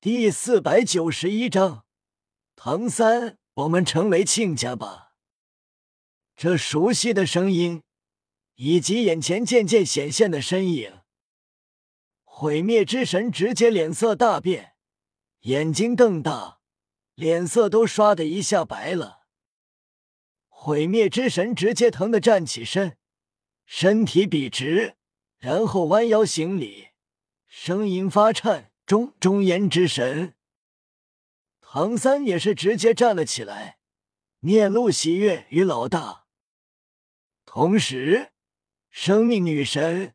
第四百九十一章，唐三，我们成为亲家吧。这熟悉的声音，以及眼前渐渐显现的身影，毁灭之神直接脸色大变，眼睛瞪大，脸色都唰的一下白了。毁灭之神直接疼的站起身，身体笔直，然后弯腰行礼，声音发颤。中中炎之神，唐三也是直接站了起来，面露喜悦与老大。同时，生命女神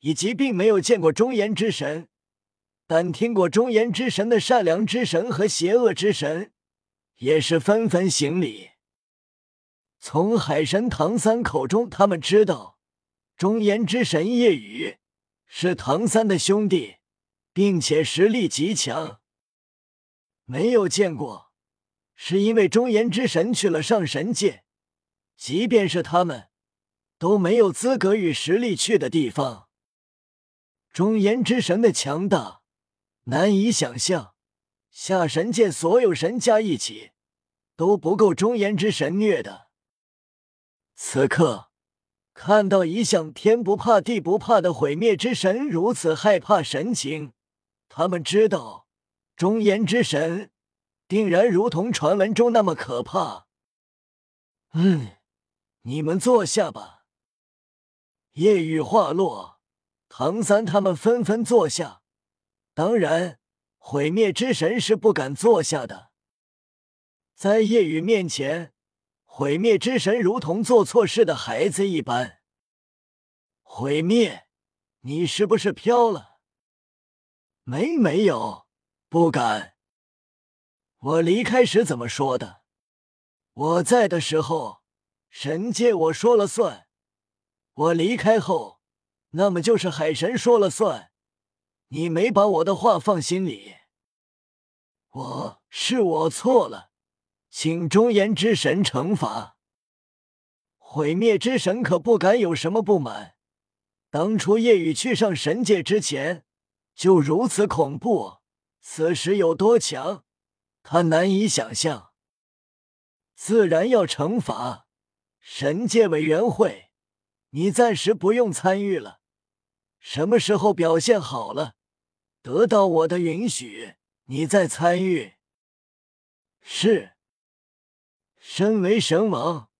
以及并没有见过中炎之神，但听过中炎之神的善良之神和邪恶之神，也是纷纷行礼。从海神唐三口中，他们知道中炎之神夜雨是唐三的兄弟。并且实力极强，没有见过，是因为中炎之神去了上神界，即便是他们都没有资格与实力去的地方。中炎之神的强大难以想象，下神界所有神加一起都不够中炎之神虐的。此刻看到一向天不怕地不怕的毁灭之神如此害怕神情。他们知道，中炎之神定然如同传闻中那么可怕。嗯，你们坐下吧。夜雨话落，唐三他们纷纷坐下。当然，毁灭之神是不敢坐下的。在夜雨面前，毁灭之神如同做错事的孩子一般。毁灭，你是不是飘了？没没有，不敢。我离开时怎么说的？我在的时候，神界我说了算；我离开后，那么就是海神说了算。你没把我的话放心里。我是我错了，请中炎之神惩罚。毁灭之神可不敢有什么不满。当初夜雨去上神界之前。就如此恐怖，此时有多强，他难以想象。自然要惩罚。神界委员会，你暂时不用参与了。什么时候表现好了，得到我的允许，你再参与。是。身为神王，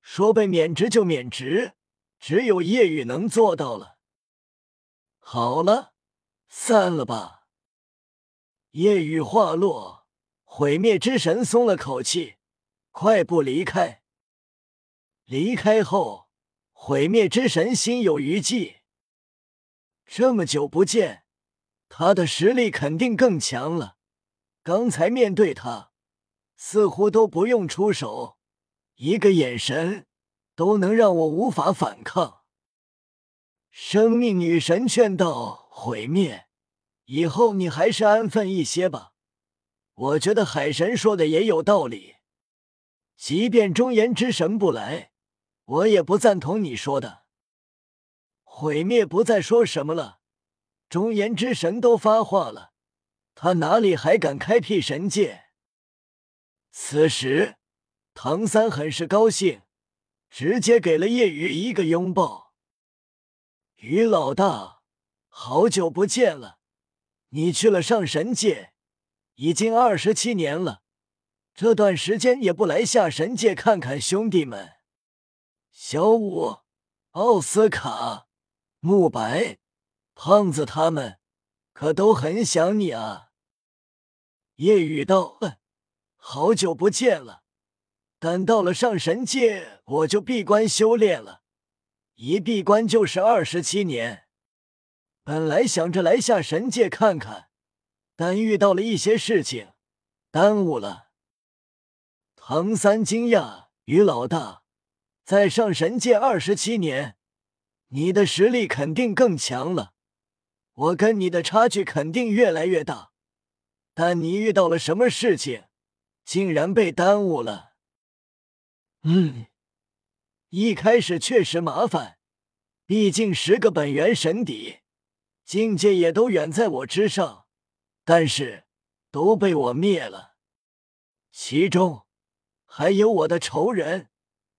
说被免职就免职，只有夜雨能做到了。好了。散了吧！夜雨话落，毁灭之神松了口气，快步离开。离开后，毁灭之神心有余悸。这么久不见，他的实力肯定更强了。刚才面对他，似乎都不用出手，一个眼神都能让我无法反抗。生命女神劝道。毁灭以后，你还是安分一些吧。我觉得海神说的也有道理。即便中炎之神不来，我也不赞同你说的。毁灭不再说什么了，中炎之神都发话了，他哪里还敢开辟神界？此时，唐三很是高兴，直接给了叶雨一个拥抱。于老大。好久不见了，你去了上神界，已经二十七年了。这段时间也不来下神界看看兄弟们。小五、奥斯卡、慕白、胖子他们可都很想你啊。夜雨道：“好久不见了，但到了上神界，我就闭关修炼了，一闭关就是二十七年。”本来想着来下神界看看，但遇到了一些事情，耽误了。唐三惊讶：“于老大，在上神界二十七年，你的实力肯定更强了，我跟你的差距肯定越来越大。但你遇到了什么事情，竟然被耽误了？”嗯，一开始确实麻烦，毕竟十个本源神底。境界也都远在我之上，但是都被我灭了，其中还有我的仇人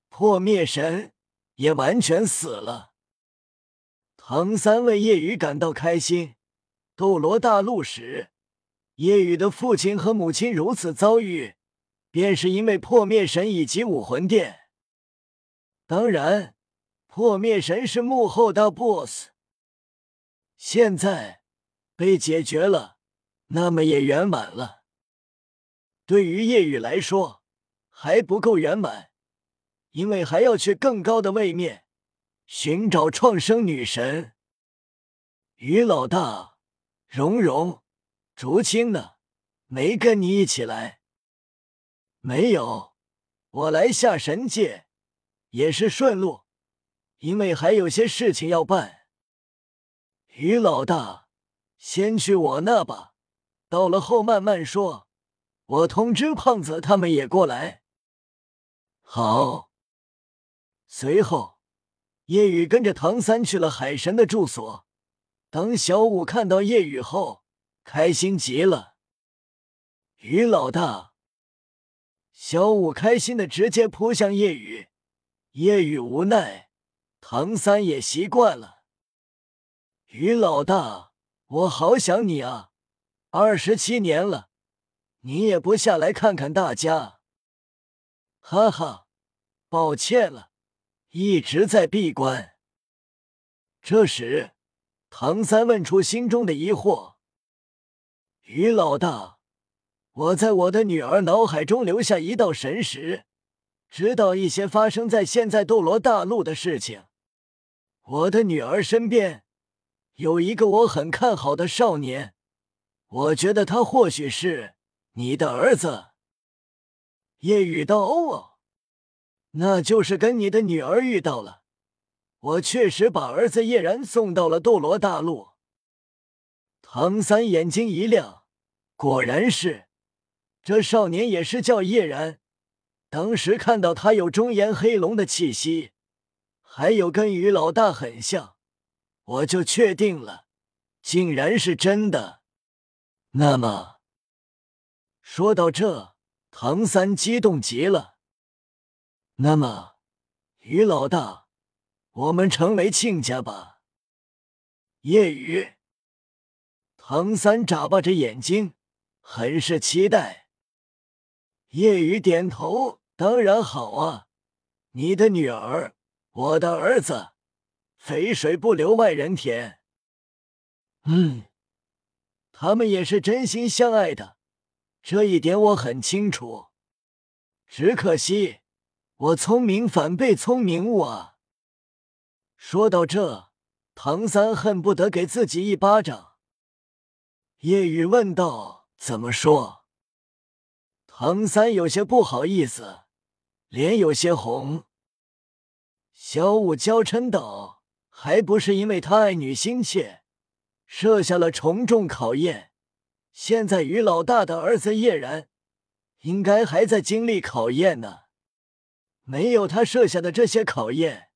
破灭神也完全死了。唐三为叶雨感到开心。斗罗大陆时，叶雨的父亲和母亲如此遭遇，便是因为破灭神以及武魂殿。当然，破灭神是幕后大 boss。现在被解决了，那么也圆满了。对于叶雨来说，还不够圆满，因为还要去更高的位面寻找创生女神。于老大，蓉蓉、竹青呢？没跟你一起来？没有，我来下神界也是顺路，因为还有些事情要办。于老大，先去我那吧，到了后慢慢说。我通知胖子他们也过来。好。随后，叶雨跟着唐三去了海神的住所。当小五看到叶雨后，开心极了。于老大，小五开心的直接扑向叶雨。叶雨无奈，唐三也习惯了。于老大，我好想你啊！二十七年了，你也不下来看看大家。哈哈，抱歉了，一直在闭关。这时，唐三问出心中的疑惑：“于老大，我在我的女儿脑海中留下一道神石，知道一些发生在现在斗罗大陆的事情。我的女儿身边。”有一个我很看好的少年，我觉得他或许是你的儿子。叶雨道：“哦，那就是跟你的女儿遇到了。我确实把儿子叶然送到了斗罗大陆。”唐三眼睛一亮，果然是，这少年也是叫叶然。当时看到他有中炎黑龙的气息，还有跟于老大很像。我就确定了，竟然是真的。那么，说到这，唐三激动极了。那么，于老大，我们成为亲家吧。夜雨，唐三眨巴着眼睛，很是期待。夜雨点头，当然好啊，你的女儿，我的儿子。肥水不流外人田。嗯，他们也是真心相爱的，这一点我很清楚。只可惜我聪明反被聪明误啊！说到这，唐三恨不得给自己一巴掌。叶雨问道：“怎么说？”唐三有些不好意思，脸有些红。小五娇嗔道。还不是因为他爱女心切，设下了重重考验。现在于老大的儿子叶然，应该还在经历考验呢。没有他设下的这些考验，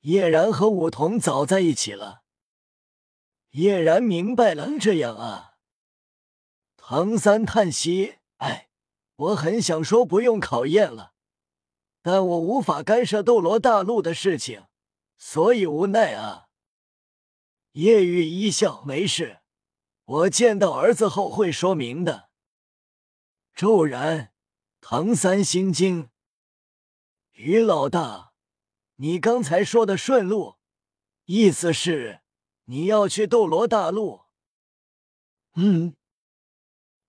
叶然和梧桐早在一起了。叶然明白了，这样啊。唐三叹息：“哎，我很想说不用考验了，但我无法干涉斗罗大陆的事情。”所以无奈啊。叶雨一笑，没事，我见到儿子后会说明的。骤然，唐三心惊。于老大，你刚才说的顺路，意思是你要去斗罗大陆？嗯。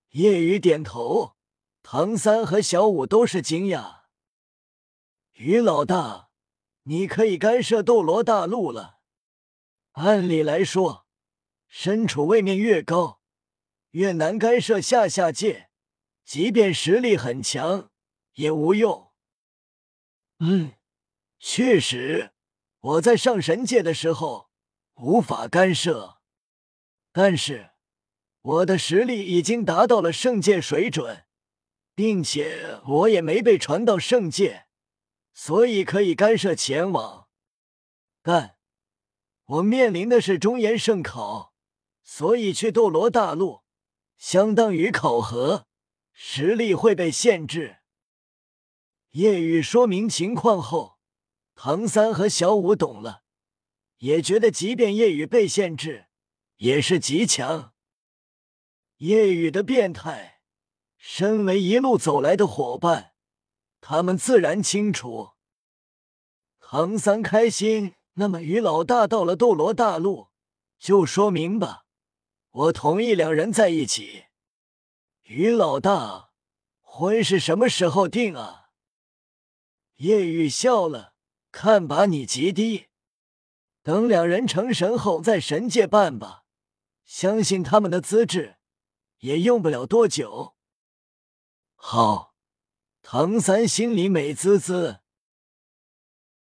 叶雨点头。唐三和小五都是惊讶。于老大。你可以干涉斗罗大陆了。按理来说，身处位面越高，越难干涉下下界，即便实力很强也无用。嗯，确实，我在上神界的时候无法干涉，但是我的实力已经达到了圣界水准，并且我也没被传到圣界。所以可以干涉前往，但我面临的是中炎圣考，所以去斗罗大陆相当于考核，实力会被限制。夜雨说明情况后，唐三和小五懂了，也觉得即便夜雨被限制，也是极强。夜雨的变态，身为一路走来的伙伴，他们自然清楚。唐三开心，那么于老大到了斗罗大陆，就说明吧。我同意两人在一起。于老大，婚是什么时候定啊？叶雨笑了，看把你急的。等两人成神后在神界办吧，相信他们的资质也用不了多久。好，唐三心里美滋滋，